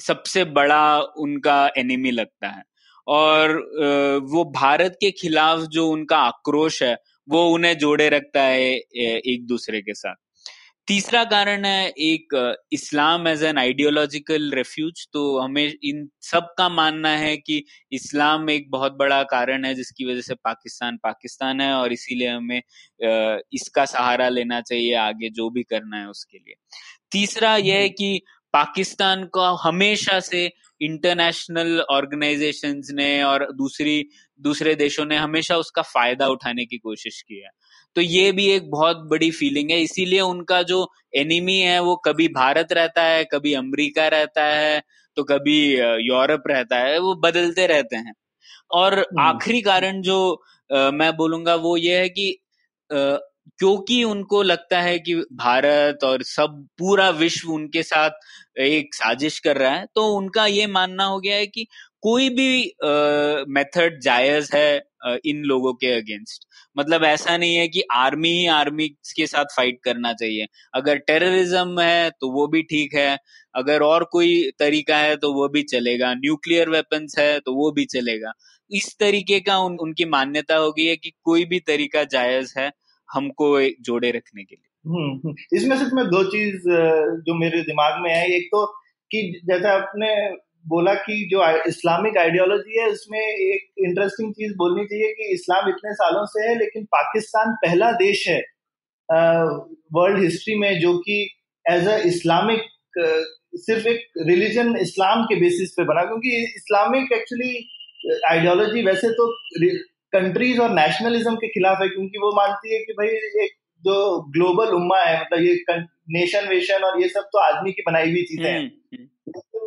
Speaker 2: सबसे बड़ा उनका एनिमी लगता है। और वो भारत के खिलाफ जो उनका आक्रोश है, वो उन्हें जोड़े रखता है एक दूसरे के साथ। तीसरा कारण है एक Islam as an ideological refuge तो हमें इन सब का मानना है कि इस्लाम एक बहुत बड़ा कारण है जिसकी वजह से पाकिस्तान पाकिस्तान है और इसीलिए हमें इसका सहारा लेना चाहिए आगे जो भी करना है उसके लिए। तीसरा यह है कि पाकिस्तान को हमेशा से इंटरनेशनल ऑर्गेनाइजेशंस ने और दूसरी, दूसरे देशों ने हमेशा उसका फ़ायदा उठाने की कोशिश की है। तो ये भी एक बहुत बड़ी फीलिंग है इसीलिए उनका जो एनिमी है वो कभी भारत रहता है कभी अमेरिका रहता है तो कभी यूरोप रहता है वो बदलते रहते हैं और हम्म। आखिरी कारण जो आ, मैं बोलूँगा वो ये है कि आ, क्योंकि उनको लगता है कि भारत और सब पूरा विश्व उनके साथ एक साजिश कर रहा है तो उनका ये मानना हो गया है कि कोई भी मेथड जायज़ है इन लोगों के अगेंस्ट। मतलब ऐसा नहीं है कि आर्मी ही आर्मी के साथ फाइट करना चाहिए। अगर टेररिज्म है तो वो भी ठीक है। अगर और कोई तरीका है तो वो भी चलेगा। न्यूक्लियर वेपन्स है तो वो भी चलेगा। इस तरीके का उन, उनकी मान्यता हो गई है कि कोई भी तरीका जायज़ है हमको जोड़े रखने के लिए।
Speaker 1: हम्म, हम्म। इसमें सिर्फ़ मैं दो चीज़ जो मेरे दिमाग में है। एक तो कि जैसे आपने बोला कि जो इस्लामिक आइडियोलॉजी है उसमें एक इंटरेस्टिंग चीज़ बोलनी चाहिए कि इस्लाम इतने सालों से है लेकिन पाकिस्तान पहला देश है वर्ल्ड हिस्ट्री में जो कि एज अ इस्लामिक सिर्फ़ एक रिलीजन इस्लाम के बेसिस पे बना क्योंकि इस्लामिक एक्चुअली आइडियोलॉजी वैसे तो कंट्रीज़ और नेशनलिज्म के खिलाफ है क्योंकि वो मानती है कि भाई एक जो ग्लोबल उम्मा है मतलब ये नेशन वेशन और ये सब तो आदमी की बनाई हुई चीज़ें हैं हम्म, हम्म।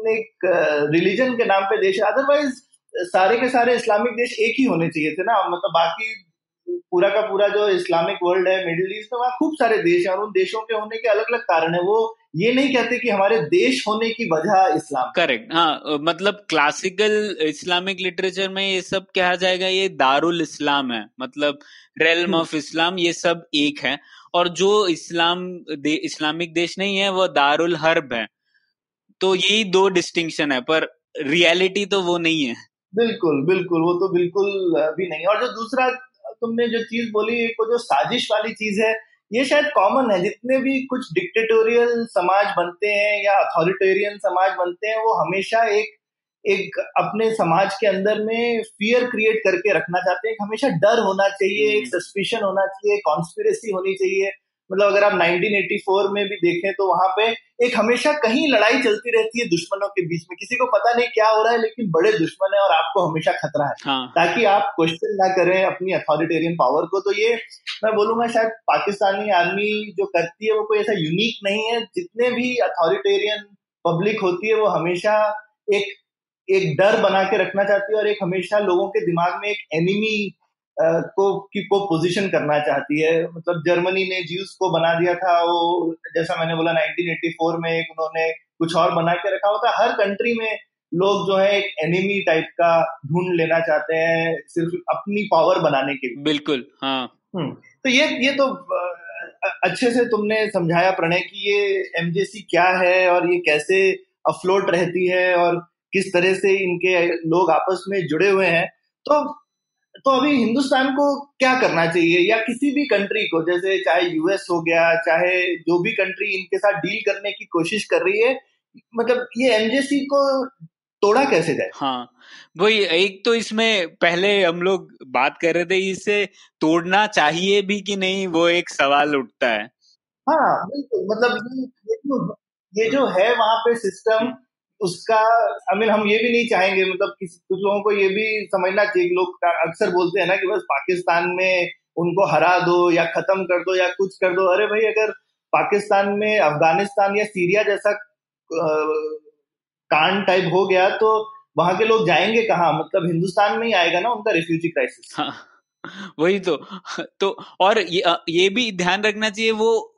Speaker 1: एक रिलीजन के नाम पे देश है। अदरवाइज़ सारे के सारे इस्लामिक देश एक ही होने चाहिए थे ना। मतलब बाकी पूरा का पूरा जो इस्लामिक वर्ल्ड है मिडिल ईस्ट में वहाँ खूब सारे देश हैं और उन देशों के होने के अलग अलग कारण है। वो ये नहीं कहते कि हमारे देश होने की वजह इस्लाम
Speaker 2: करेक्ट हाँ मतलब क्लासिकल इस्लामिक लिटरेचर में ये सब कहा जाएगा ये दारुल इस्लाम है। मतलब रेलम ऑफ़ इस्लाम ये सब एक है। और जो इस्लाम दे, इस्लामिक देश नहीं है वो दारुल हर्ब है। तो यही दो डिस्टिंक्शन है पर रियलिटी तो वो नहीं है।
Speaker 1: बिल्कुल बिल्कुल वो तो बिल्कुल भी नहीं और जो दूसरा तुमने जो चीज़ बोली एक वो जो साजिश वाली चीज़ है ये शायद कॉमन है। जितने भी कुछ डिक्टेटोरियल समाज बनते हैं या अथॉरिटेरियन समाज बनते हैं वो हमेशा एक एक अपने समाज के अंदर में फियर क्रिएट करके रखना चाहते हैं। हमेशा डर होना चाहिए एक सस्पिशन हम्म। होना चाहिए कॉन्स्पिरेसी होनी चाहिए। मतलब अगर आप 1984 में भी देखें तो वहाँ पे एक हमेशा कहीं लड़ाई चलती रहती है दुश्मनों के बीच में। किसी को पता नहीं क्या हो रहा है लेकिन बड़े दुश्मन है और आपको हमेशा खतरा है। हाँ. ताकि आप क्वेश्चन ना करें अपनी अथॉरिटेरियन पावर को। तो ये मैं बोलूँगा शायद पाकिस्तानी आर्मी जो करती है वो कोई ऐसा यूनिक नहीं है। जितने भी अथॉरिटेरियन पब्लिक होती है वो हमेशा एक एक डर बना के रखना चाहती है और एक हमेशा लोगों के दिमाग में एक एनिमी को की को पोजीशन करना चाहती है। मतलब जर्मनी ने ज्यूस को बना दिया था वो जैसा मैंने बोला 1984 में एक उन्होंने कुछ और बना के रखा होता। हर कंट्री में लोग जो है एक एनिमी टाइप का ढूंढ लेना चाहते हैं सिर्फ़ अपनी पावर बनाने के लिए।
Speaker 2: बिल्कुल हाँ।
Speaker 1: हम्म, तो ये ये तो अच्छे से तुमने समझाया प्रणय कि ये एमजेसी क्या है और ये कैसे अफ्लोट रहती है और किस तरह से इनके लोग आपस में जुड़े हुए हैं। तो तो अभी हिंदुस्तान को क्या करना चाहिए? या किसी भी कंट्री को जैसे चाहे यूएस हो गया चाहे जो भी कंट्री इनके साथ डील करने की कोशिश कर रही है मतलब ये एमजेसी को तोड़ा कैसे जाए?
Speaker 2: हाँ वही एक तो इसमें पहले हम लोग बात कर रहे थे इसे तोड़ना चाहिए भी कि नहीं वो एक सवाल उठता है।
Speaker 1: हाँ बिल्कुल मतलब ये, ये जो ये जो है वहाँ पे सिस्टम उसका आई मीन हम ये भी नहीं चाहेंगे मतलब कुछ लोगों को ये भी समझना चाहिए लोग अक्सर बोलते हैं ना कि बस पाकिस्तान में उनको हरा दो या खत्म कर दो या कुछ कर दो। अरे भाई अगर पाकिस्तान में अफ़गानिस्तान या सीरिया जैसा कांड टाइप हो गया तो वहाँ के लोग जाएँगे कहाँ? मतलब हिंदुस्तान में ही आएगा ना उनका रिफ्यूजी क्राइसिस
Speaker 2: हाँ, वही तो। तो और ये, ये भी ध्यान रखना चाहिए वो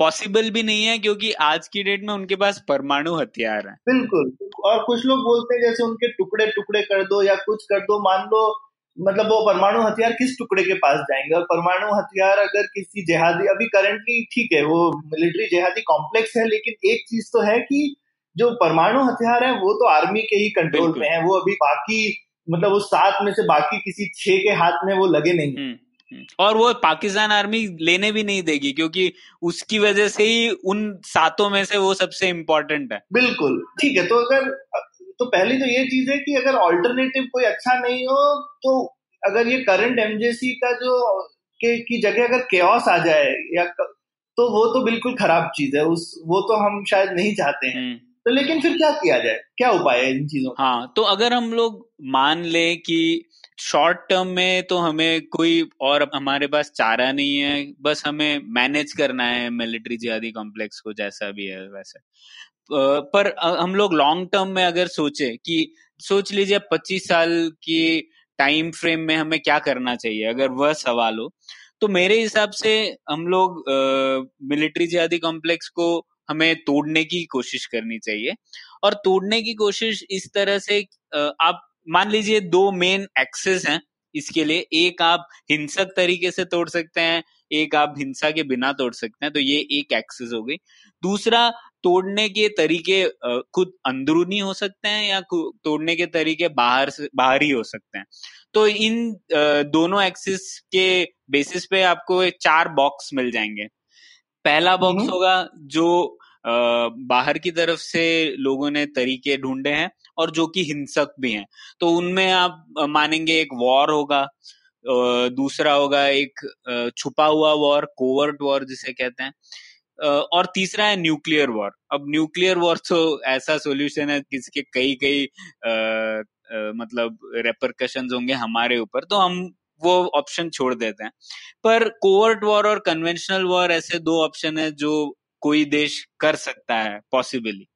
Speaker 2: पॉसिबल भी नहीं है क्योंकि आज की डेट में उनके पास परमाणु हथियार है।
Speaker 1: बिल्कुल। और कुछ लोग बोलते हैं जैसे उनके टुकड़े टुकड़े कर दो या कुछ कर दो मान लो मतलब वो परमाणु हथियार किस टुकड़े के पास जाएँगे? और परमाणु हथियार अगर किसी जिहादी अभी करंटली ठीक है वो मिलिट्री जिहादी कॉम्प्लेक्स है लेकिन एक चीज़ तो है कि जो परमाणु हथियार है वो तो आर्मी के ही कंट्रोल में है वो अभी बाकी मतलब उस सात में से बाकी किसी छह के हाथ में वो लगे नहीं।
Speaker 2: और वो पाकिस्तान आर्मी लेने भी नहीं देगी क्योंकि उसकी वजह से ही उन सातों में से वो सबसे इम्पोर्टेंट है।
Speaker 1: बिल्कुल ठीक है तो अगर तो पहली तो ये चीज़ है कि अगर ऑल्टरनेटिव कोई अच्छा नहीं हो तो अगर ये करंट एमजेसी का जो के की जगह अगर केओस आ जाए या तो वो तो बिल्कुल खराब चीज़ है उस वो तो हम शायद नहीं चाहते हैं। हम्म। तो लेकिन फिर क्या किया जाए? क्या उपाय है इन चीज़ों
Speaker 2: हाँ तो अगर हम लोग मान ले कि शॉर्ट टर्म में तो हमें कोई और हमारे पास चारा नहीं है। बस हमें मैनेज करना है मिलिट्री जिहादी कॉम्प्लेक्स को, जैसा भी है वैसे। पर हम लोग लॉन्ग टर्म में अगर सोचे कि, सोच लीजिए 25 साल की टाइम फ्रेम में हमें क्या करना चाहिए, अगर वह सवाल हो तो मेरे हिसाब से हम लोग मिलिट्री जिहादी कॉम्प्लेक्स को हमें तोड़ने की कोशिश करनी चाहिए। और तोड़ने की कोशिश इस तरह से आप मान लीजिए दो मेन एक्सेस हैं इसके लिए एक आप हिंसक तरीके से तोड़ सकते हैं एक आप हिंसा के बिना तोड़ सकते हैं तो ये एक एक्सेस हो गई। दूसरा तोड़ने के तरीके खुद अंदरूनी हो सकते हैं या तोड़ने के तरीके बाहर से बाहरी हो सकते हैं। तो इन दोनों एक्सिस के बेसिस पे आपको चार बॉक्स मिल जाएँगे। पहला बॉक्स हम्म। होगा जो बाहर की तरफ़ से लोगों ने तरीके ढूंढे हैं और जो कि हिंसक भी हैं। तो उनमें आप मानेंगे एक वॉर होगा दूसरा होगा एक छुपा हुआ वॉर, कोवर्ट वॉर जिसे कहते हैं और तीसरा है न्यूक्लियर वॉर। अब न्यूक्लियर वॉर तो ऐसा सॉल्यूशन है जिसके कई कई मतलब रेपरकशन होंगे हमारे ऊपर तो हम वो ऑप्शन छोड़ देते हैं। पर कोवर्ट वॉर और कन्वेंशनल वॉर ऐसे दो ऑप्शन है जो कोई देश कर सकता है पॉसिबली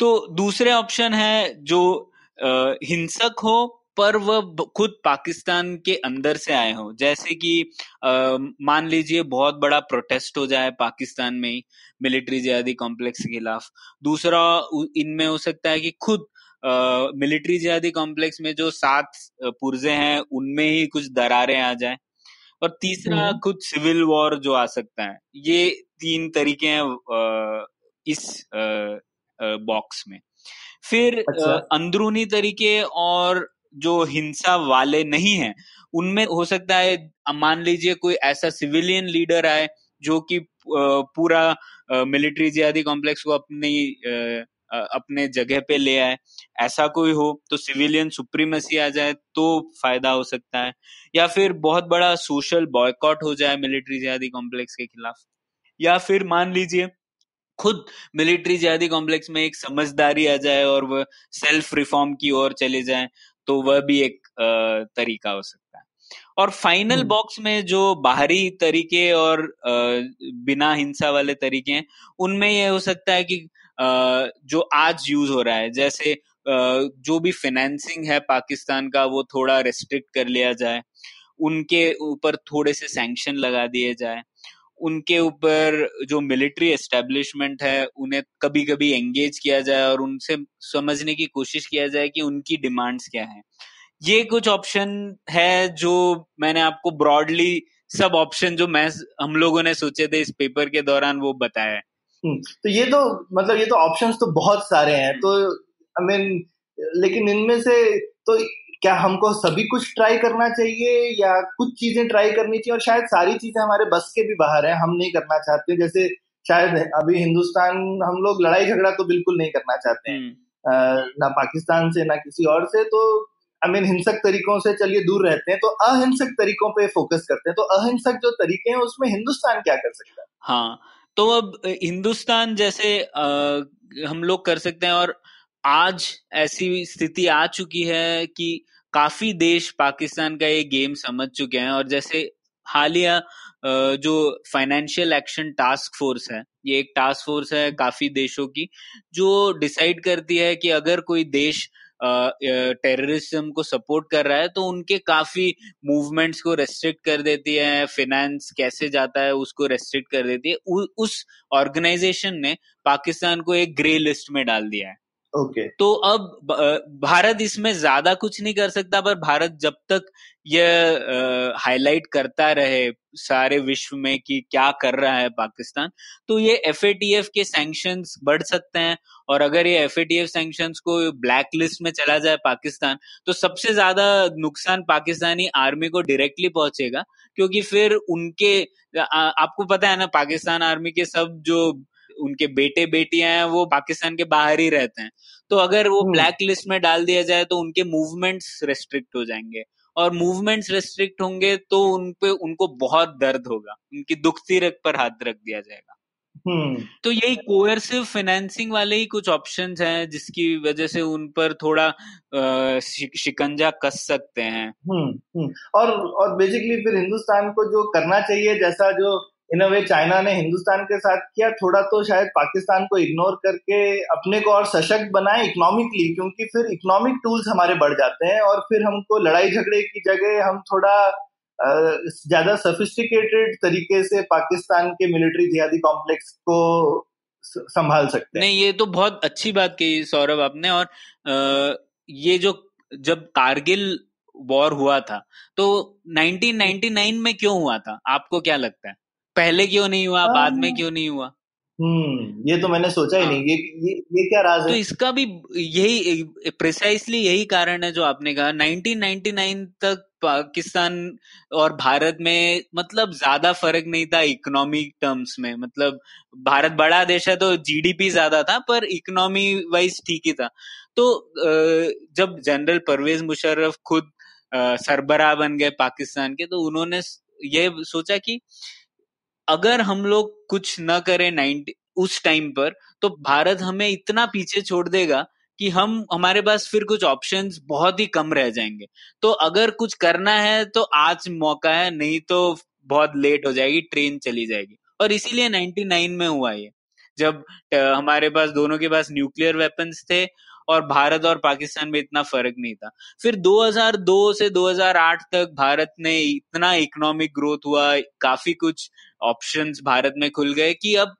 Speaker 2: तो दूसरे ऑप्शन है जो आ, हिंसक हो पर वह खुद पाकिस्तान के अंदर से आए हो। जैसे कि मान लीजिए बहुत बड़ा प्रोटेस्ट हो जाए पाकिस्तान में मिलिट्री जिहादी कॉम्प्लेक्स के खिलाफ। दूसरा इनमें हो सकता है कि खुद मिलिट्री जिहादी कॉम्प्लेक्स में जो सात पुर्जे हैं उनमें ही कुछ दरारें आ जाए। और तीसरा हम्म। खुद सिविल वॉर जो आ सकता है। ये तीन तरीके हैं इस बॉक्स में। फिर अच्छा। अंदरूनी तरीके और जो हिंसा वाले नहीं हैं उनमें हो सकता है मान लीजिए कोई ऐसा सिविलियन लीडर आए जो कि पूरा मिलिट्री जिहादी कॉम्प्लेक्स को अपनी अपने जगह पे ले आए। ऐसा कोई हो तो सिविलियन सुप्रीमेसी आ जाए तो फ़ायदा हो सकता है। या फिर बहुत बड़ा सोशल बॉयकॉट हो जाए मिलिट्री जिहादी कॉम्प्लेक्स के खिलाफ। या फिर मान लीजिए खुद मिलिट्री जिहादी कॉम्प्लेक्स में एक समझदारी आ जाए और वह सेल्फ रिफॉर्म की ओर चले जाए तो वह भी एक तरीका हो सकता है और फाइनल बॉक्स हम्म। में जो बाहरी तरीके और बिना हिंसा वाले तरीके हैं उनमें यह हो सकता है कि जो आज यूज़ हो रहा है जैसे जो भी फाइनेंसिंग है पाकिस्तान का वो थोड़ा रेस्ट्रिक्ट कर लिया जाए उनके ऊपर थोड़े से सैंक्शन लगा दिए जाए उनके ऊपर जो मिलिट्री एस्टेब्लिशमेंट है उन्हें कभी कभी एंगेज किया जाए और उनसे समझने की कोशिश किया जाए कि उनकी डिमांड्स क्या है। ये कुछ ऑप्शन है जो मैंने आपको ब्रॉडली सब ऑप्शन जो मैं हम लोगों ने सोचे थे इस पेपर के दौरान वो बताया
Speaker 1: हम्म, तो ये तो मतलब ये तो ऑप्शंस तो बहुत सारे हैं तो आई I मीन mean, लेकिन इनमें से तो क्या हमको सभी कुछ ट्राई करना चाहिए या कुछ चीज़ें ट्राई करनी चाहिए? और शायद सारी चीज़ें हमारे बस के भी बाहर है हम नहीं करना चाहते। जैसे शायद अभी हिंदुस्तान हम लोग लड़ाई झगड़ा तो बिल्कुल नहीं करना चाहते हैं। हम्म। ना पाकिस्तान से ना किसी और से तो आई मीन हिंसक तरीकों से चलिए दूर रहते हैं तो अहिंसक तरीकों पे फोकस करते हैं। तो अहिंसक जो तरीके हैं उसमें हिंदुस्तान क्या कर सकता है?
Speaker 2: हाँ तो अब हिंदुस्तान जैसे आ, हम लोग कर सकते हैं और आज ऐसी स्थिति आ चुकी है कि काफ़ी देश पाकिस्तान का ये गेम समझ चुके हैं और जैसे हालिया जो फाइनेंशियल एक्शन टास्क फोर्स है ये एक टास्क फोर्स है काफ़ी देशों की जो डिसाइड करती है कि अगर कोई देश टेररिज्म को सपोर्ट कर रहा है तो उनके काफ़ी मूवमेंट्स को रेस्ट्रिक्ट कर देती है फाइनेंस कैसे जाता है उसको रेस्ट्रिक्ट कर देती है। उ, उस ऑर्गेनाइजेशन ने पाकिस्तान को एक ग्रे लिस्ट में डाल दिया है।
Speaker 1: ओके.
Speaker 2: तो अब भारत इसमें ज़्यादा कुछ नहीं कर सकता पर भारत जब तक ये हाईलाइट करता रहे सारे विश्व में कि क्या कर रहा है पाकिस्तान तो ये एफएटीएफ के सैंक्शंस बढ़ सकते हैं और अगर ये F A T F sanctions को ब्लैक लिस्ट में चला जाए पाकिस्तान तो सबसे ज़्यादा नुकसान पाकिस्तानी आर्मी को डायरेक्टली पहुंचेगा क्योंकि फिर उनके आ, आपको पता है ना पाकिस्तान आर्मी के सब जो उनके बेटे बेटियाँ हैं वो पाकिस्तान के बाहर ही रहते हैं तो अगर वो ब्लैक हम्म। लिस्ट में डाल दिया जाए तो उनके मूवमेंट्स रेस्ट्रिक्ट हो जाएँगे और मूवमेंट्स रेस्ट्रिक्ट होंगे तो उन पे उनको बहुत दर्द होगा उनकी दुखती रग पर हाथ रख दिया जाएगा
Speaker 1: हम्म।
Speaker 2: तो यही कोयरसिव फाइनेंसिंग वाले ही कुछ ऑप्शंस हैं जिसकी वजह से उन पर थोड़ा शिकंजा कस सकते हैं
Speaker 1: हम्म, हम्म। और और बेसिकली फिर हिंदुस्तान को जो करना चाहिए जैसा जो इन अ वे चाइना ने हिंदुस्तान के साथ किया थोड़ा तो शायद पाकिस्तान को इग्नोर करके अपने को और सशक्त बनाए इकोनॉमिकली क्योंकि फिर इकोनॉमिक टूल्स हमारे बढ़ जाते हैं और फिर हमको लड़ाई झगड़े की जगह हम थोड़ा ज़्यादा सोफिस्टिकेटेड तरीके से पाकिस्तान के मिलिट्री जिहादी कॉम्प्लेक्स को संभाल सकते
Speaker 2: हैं। नहीं ये तो बहुत अच्छी बात कही सौरभ आपने और आ, ये जो जब कारगिल वॉर हुआ था तो 1999 में क्यों हुआ था? आपको क्या लगता है? पहले क्यों नहीं हुआ बाद में हाँ। क्यों नहीं हुआ
Speaker 1: हम्म ये तो मैंने सोचा ही हाँ। नहीं ये ये ये क्या राज
Speaker 2: तो है? इसका भी यही प्रिसाइसली यही कारण है जो आपने कहा 1999 तक पाकिस्तान और भारत में मतलब ज़्यादा फ़र्क नहीं था इकोनॉमिक टर्म्स में मतलब भारत बड़ा देश है तो जीडीपी ज़्यादा था पर इकोनॉमी वाइज ठीक ही था तो जब जनरल परवेज मुशर्रफ खुद सरबराह बन गए पाकिस्तान के तो उन्होंने ये सोचा कि अगर हम लोग कुछ न करें नाइनटी, उस टाइम पर तो भारत हमें इतना पीछे छोड़ देगा कि हम, हमारे पास फिर कुछ ऑप्शंस बहुत ही कम रह जाएँगे। तो अगर कुछ करना है तो आज मौका है, नहीं तो बहुत लेट हो जाएगी ट्रेन चली जाएगी। और इसीलिए 99 में हुआ ये। जब हमारे पास, दोनों के पास न्यूक्लियर वेपन्स थे और भारत और पाकिस्तान में इतना फ़र्क नहीं था। फिर 2002 से 2008 तक भारत ने इतना इकोनॉमिक ग्रोथ हुआ काफ़ी कुछ ऑप्शंस भारत में खुल गए कि अब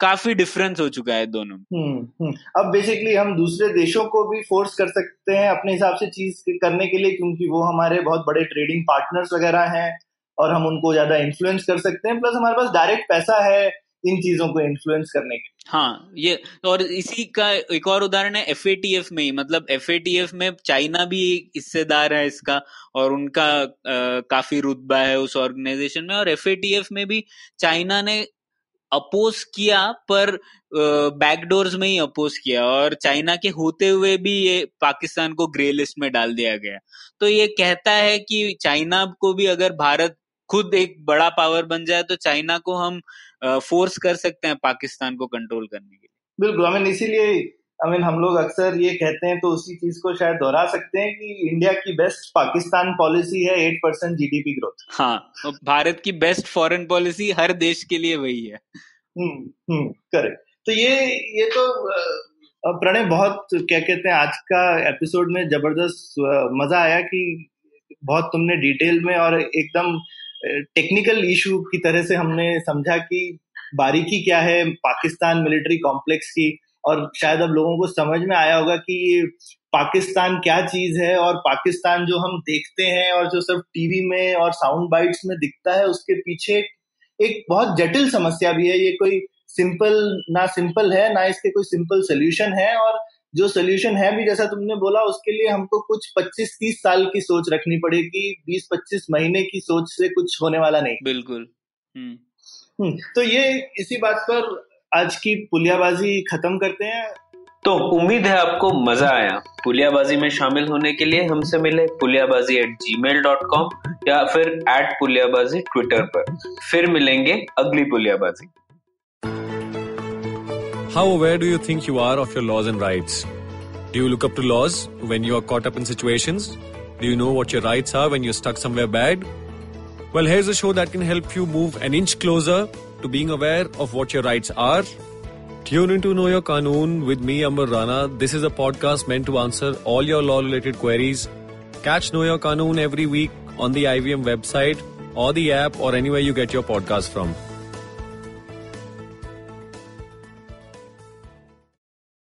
Speaker 2: काफ़ी डिफरेंस हो चुका है दोनों
Speaker 1: हम्म, हम्म। अब बेसिकली हम दूसरे देशों को भी फोर्स कर सकते हैं अपने हिसाब से चीज़ करने के लिए क्योंकि वो हमारे बहुत बड़े ट्रेडिंग पार्टनर्स वगैरह हैं और हम उनको ज़्यादा इन्फ्लुएंस कर सकते हैं। प्लस हमारे पास डायरेक्ट पैसा है इन चीज़ों को इन्फ्लुएंस करने के
Speaker 2: हाँ ये और इसी का एक और उदाहरण है एफएटीएफ में ही मतलब एफएटीएफ में चाइना भी हिस्सेदार है इसका और उनका आ, काफ़ी रुतबा है उस ऑर्गेनाइजेशन में और एफएटीएफ में भी चाइना ने अपोज किया पर बैकडोर्स में ही अपोज किया और चाइना के होते हुए भी ये पाकिस्तान को ग्रे लिस्ट में डाल दिया गया। तो ये कहता है कि चाइना को भी अगर भारत खुद एक बड़ा पावर बन जाए तो चाइना को हम फोर्स कर सकते हैं पाकिस्तान को कंट्रोल करने के लिए।
Speaker 1: बिल्कुल आई मीन इसीलिए आई मीन हम लोग अक्सर ये कहते हैं तो उसी चीज़ को शायद दोहरा सकते हैं कि इंडिया की बेस्ट पाकिस्तान पॉलिसी है एट परसेंट जीडीपी ग्रोथ
Speaker 2: हाँ तो भारत की बेस्ट फॉरेन पॉलिसी हर देश के लिए वही है।
Speaker 1: हम्म हम्म करेक्ट तो ये ये तो प्रणय बहुत क्या कहते हैं आज का एपिसोड में ज़बरदस्त मज़ा आया कि बहुत तुमने डिटेल में और एकदम टेक्निकल इशू की तरह से हमने समझा कि बारीकी क्या है पाकिस्तान मिलिट्री कॉम्प्लेक्स की, और शायद अब लोगों को समझ में आया होगा कि पाकिस्तान क्या चीज़ है और पाकिस्तान जो हम देखते हैं और जो सिर्फ़ टीवी में और साउंड बाइट्स में दिखता है, उसके पीछे एक बहुत जटिल समस्या भी है। ये कोई सिंपल, ना सिंपल है, ना इसके कोई सिंपल सोल्यूशन है और जो सोल्यूशन है भी जैसा तुमने बोला उसके लिए हमको कुछ 25-30 साल की सोच रखनी पड़ेगी 20-25 महीने की सोच से कुछ होने वाला नहीं।
Speaker 2: बिल्कुल। हम्म,
Speaker 1: हम्म तो ये इसी बात पर आज की पुलियाबाजी खत्म करते हैं।
Speaker 3: तो उम्मीद है आपको मज़ा आया। पुलियाबाजी में शामिल होने के लिए हमसे मिले Puliyabaazi at Gmail dot com या फिर एट पुलियाबाजी ट्विटर पर। फिर मिलेंगे अगली Puliyabaazi.
Speaker 4: How aware do you think you are of your laws and rights? Do you look up to laws when you are caught up in situations? Do you know what your rights are when you're stuck somewhere bad? Well, here's a show that can help you move an inch closer to being aware of what your rights are. Tune into Know Your Kanoon with me, Amber Rana. This is a podcast meant to answer all your law related queries. Catch Know Your Kanoon every week on the IVM website or the app or anywhere you get your podcast from.